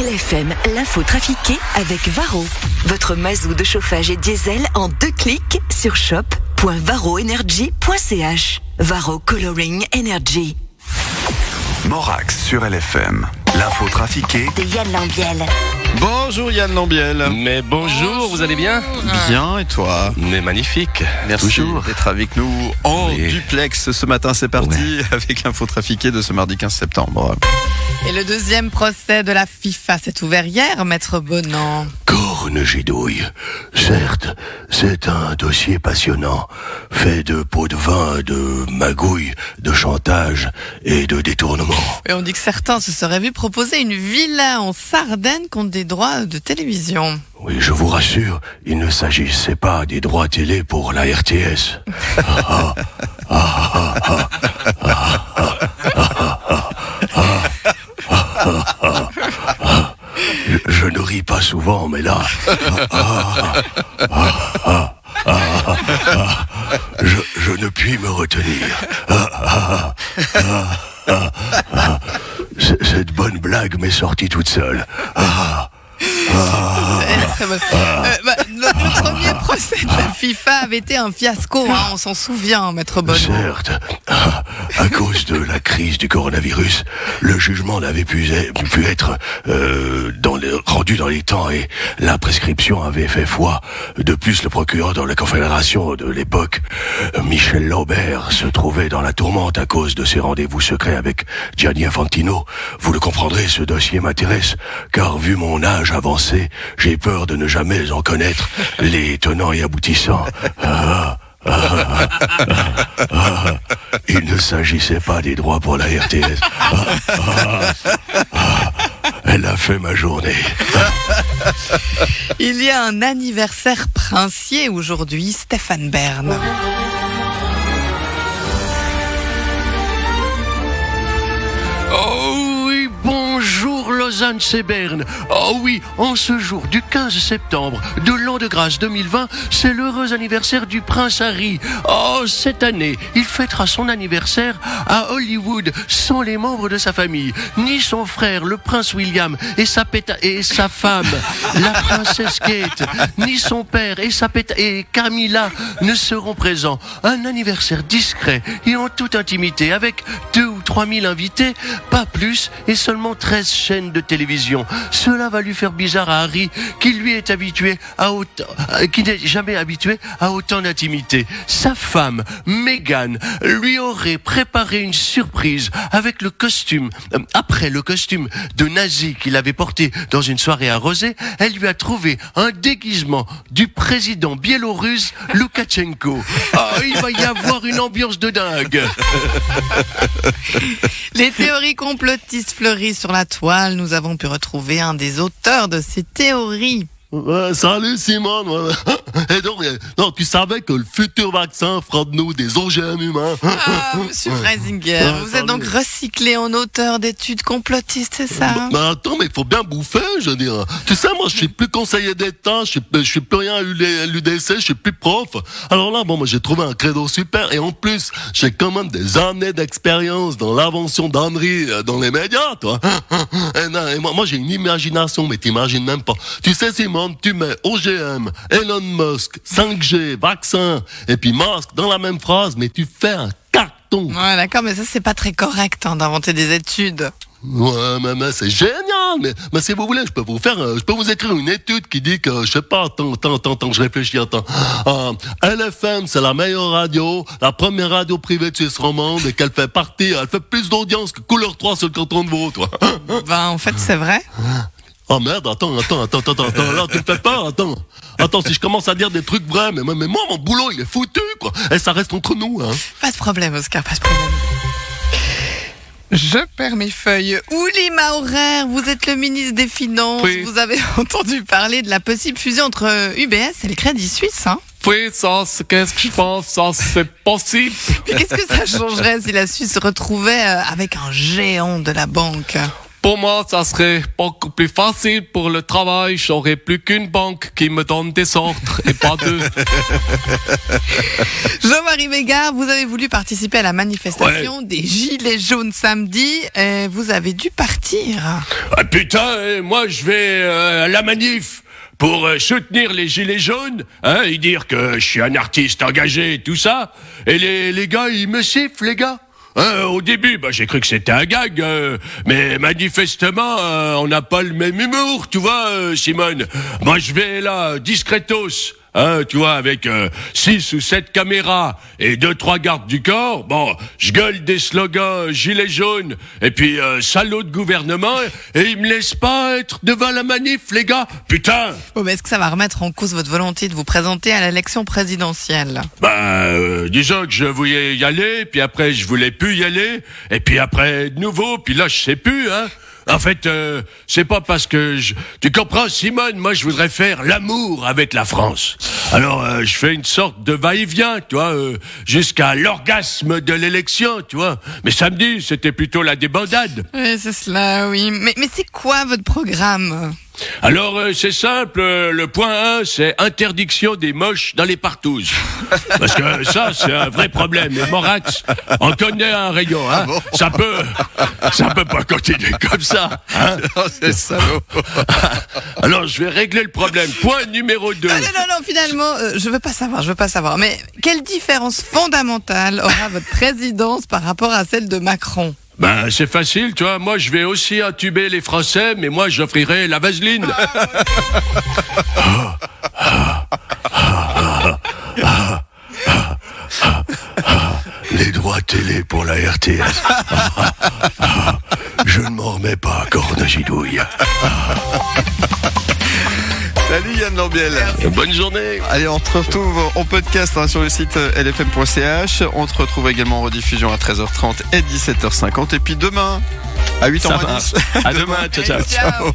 LFM, l'info trafiquée avec Varro. Votre mazou de chauffage et diesel en deux clics sur shop.varroenergy.ch. Varro Coloring Energy. Morax sur LFM. L'info trafiquée De Yann Lambiel. Bonjour Yann Lambiel. Mais bonjour, vous allez bien Bien et toi Mais magnifique. Merci d'être avec nous en Oui. duplex ce matin. C'est parti avec l'info trafiquée de ce mardi 15 septembre. Et le deuxième procès de la FIFA s'est ouvert hier, Maître Bonan. Corne Gidouille. Certes, c'est un dossier passionnant, fait de pots de vin, de magouilles, de chantage et de détournement. Et on dit que certains se seraient vus proposer une villa en Sardaigne contre des droits de télévision. Oui, je vous rassure, il ne s'agissait pas des droits télé pour la RTS. Je, ne ris pas souvent, mais là, je, je ne puis me retenir. Ah, ah, ah, ah, ah. Cette bonne blague m'est sortie toute seule. Ah. Euh, bah, le, le premier procès de la FIFA avait été un fiasco, hein, on s'en souvient, Maître Bonan. Certes, ah, à cause de la crise du coronavirus, le jugement n'avait pu, être- pu être euh, dans les- rendu dans les temps et la prescription avait fait foi. De plus, le procureur dans la confédération de l'époque, Michel Laubert, se trouvait dans la tourmente à cause de ses rendez-vous secrets avec Gianni Infantino. Vous le comprendrez, ce dossier m'intéresse, car vu mon âge avancé, j'ai peur de ne jamais en connaître les tenants et aboutissants. Ah, ah, ah, il ne s'agissait pas des droits pour la RTS. Elle a fait ma journée. Il y a un anniversaire princier aujourd'hui, Stéphane Bern. Lausanne. Oh oui, en ce jour du 15 septembre de l'an de grâce 2020, c'est l'heureux anniversaire du prince Harry. Oh, cette année, il fêtera son anniversaire à Hollywood sans les membres de sa famille, ni son frère, le prince William, et sa, péta- et sa femme, la princesse Kate, ni son père et sa péta- et Camilla ne seront présents. Un anniversaire discret et en toute intimité avec deux ou trois mille invités, pas plus, et seulement 13 chaînes de télévision. Cela va lui faire bizarre à Harry, qui lui est habitué à autant, euh, qui n'est jamais habitué à autant d'intimité. Sa femme, Meghan, lui aurait préparé une surprise avec le costume. Euh, Après le costume de nazi qu'il avait porté dans une soirée arrosée, elle lui a trouvé un déguisement du président biélorusse Loukachenko. Ah, il va y avoir une ambiance de dingue. Les théories complotistes fleurissent sur la toile. Nous avons pu retrouver un des auteurs de ces théories. Ouais, salut Simone. ouais. Et donc, euh, donc, tu savais que le futur vaccin fera de nous des OGM humains. Ah, monsieur Freisinger, Ouais, vous êtes donc recyclé en auteur d'études complotistes, c'est ça hein? Mais attends, mais il faut bien bouffer, je veux dire. Tu sais, moi, je suis plus conseiller d'État, je suis, je suis plus rien à l'UDC, je suis plus prof. Alors là, bon, moi, j'ai trouvé un credo super, et en plus, j'ai quand même des années d'expérience dans l'invention d'Henri euh, dans les médias, toi. Et, et moi, moi, j'ai une imagination, mais t'imagines même pas. Tu sais, Simone, tu mets OGM, Elon Musk, 5G, vaccin, et puis masque dans la même phrase, mais tu fais un carton. Ouais, d'accord, mais ça, c'est pas très correct hein, d'inventer des études. Ouais, mais, mais c'est génial. Mais, mais si vous voulez, je peux vous faire, euh, je peux vous écrire une étude qui dit que, je sais pas, attends, attends, attends, attends, je réfléchis, attends. Euh, LFM, c'est la meilleure radio, la première radio privée de Suisse romande et qu'elle fait partie, elle fait plus d'audience que Couleur 3 sur le canton de Vaud, toi. Ben, en fait, c'est vrai. Oh merde, attends, attends, attends, attends, attends, là, tu me fais peur, attends. Attends, si je commence à dire des trucs vrais, mais, mais moi, mon boulot, il est foutu, quoi. Et ça reste entre nous, hein. Pas de problème, Oscar, pas de problème. Je perds mes feuilles. Ouli Maurer, vous êtes le ministre des Finances. Oui. Vous avez entendu parler de la possible fusion entre euh, UBS et le Crédit Suisse, hein Oui, ça, c'est- qu'est-ce que je pense? Ça, c'est possible. Mais qu'est-ce que ça changerait si la Suisse se retrouvait euh, avec un géant de la banque? Pour moi, ça serait beaucoup plus facile pour le travail. J'aurais plus qu'une banque qui me donne des ordres et pas deux. Jean-Marie Mégard, vous avez voulu participer à la manifestation des Gilets jaunes samedi. Euh, vous avez dû partir. Ah putain, eh, moi je vais euh, à la manif pour euh, soutenir les gilets jaunes, hein, et dire que je suis un artiste engagé et tout ça. Et les, les gars, ils me sifflent, les gars. Hein, au début, bah, j'ai cru que c'était un gag, euh, mais manifestement, euh, on n'a pas le même humour, tu vois, euh, Simone. Moi, je vais là, discretos. Hein, tu vois, avec euh, six ou sept caméras et deux trois gardes du corps, bon, je gueule des slogans euh, gilets jaunes et puis euh, salaud de gouvernement et ils me laissent pas être devant la manif, les gars. Putain. Bon, mais est-ce que ça va remettre en cause votre volonté de vous présenter à l'élection présidentielle? Bah, euh, disons que je voulais y aller, puis après je voulais plus y aller, et puis après de nouveau, puis là je sais plus, hein. En fait, euh, c'est pas parce que je... tu comprends, Simone. Moi, je voudrais faire l'amour avec la France. Alors, euh, je fais une sorte de va-et-vient, tu vois, euh, jusqu'à l'orgasme de l'élection, tu vois. Mais samedi, c'était plutôt la débandade. Oui, c'est cela, oui. Mais, mais c'est quoi votre programme? Alors, euh, c'est simple. euh, le point 1, c'est interdiction des moches dans les partouzes. Parce que ça, c'est un vrai problème. Et Morax en connaît un rayon. Hein. ça peut, ça peut pas continuer comme ça. Hein. Oh, c'est salaud. Alors, je vais régler le problème. Point numéro 2. Ah, non, non, non, finalement, euh, je veux pas savoir, je veux pas savoir. Mais quelle différence fondamentale aura votre présidence par rapport à celle de Macron? Ben, c'est facile, tu vois. Moi, je vais aussi intuber les Français, mais moi, j'offrirai la vaseline. Les droits télé pour la RTS. Je ne m'en remets pas, cornagidouille. Salut Yann Lambiel. Bonne journée. Allez, on te retrouve en podcast hein, sur le site euh, lfm.ch. On te retrouve également en rediffusion à 13h30 et 17h50. Et puis demain, à 8h10. À demain, ciao, ciao. Ciao.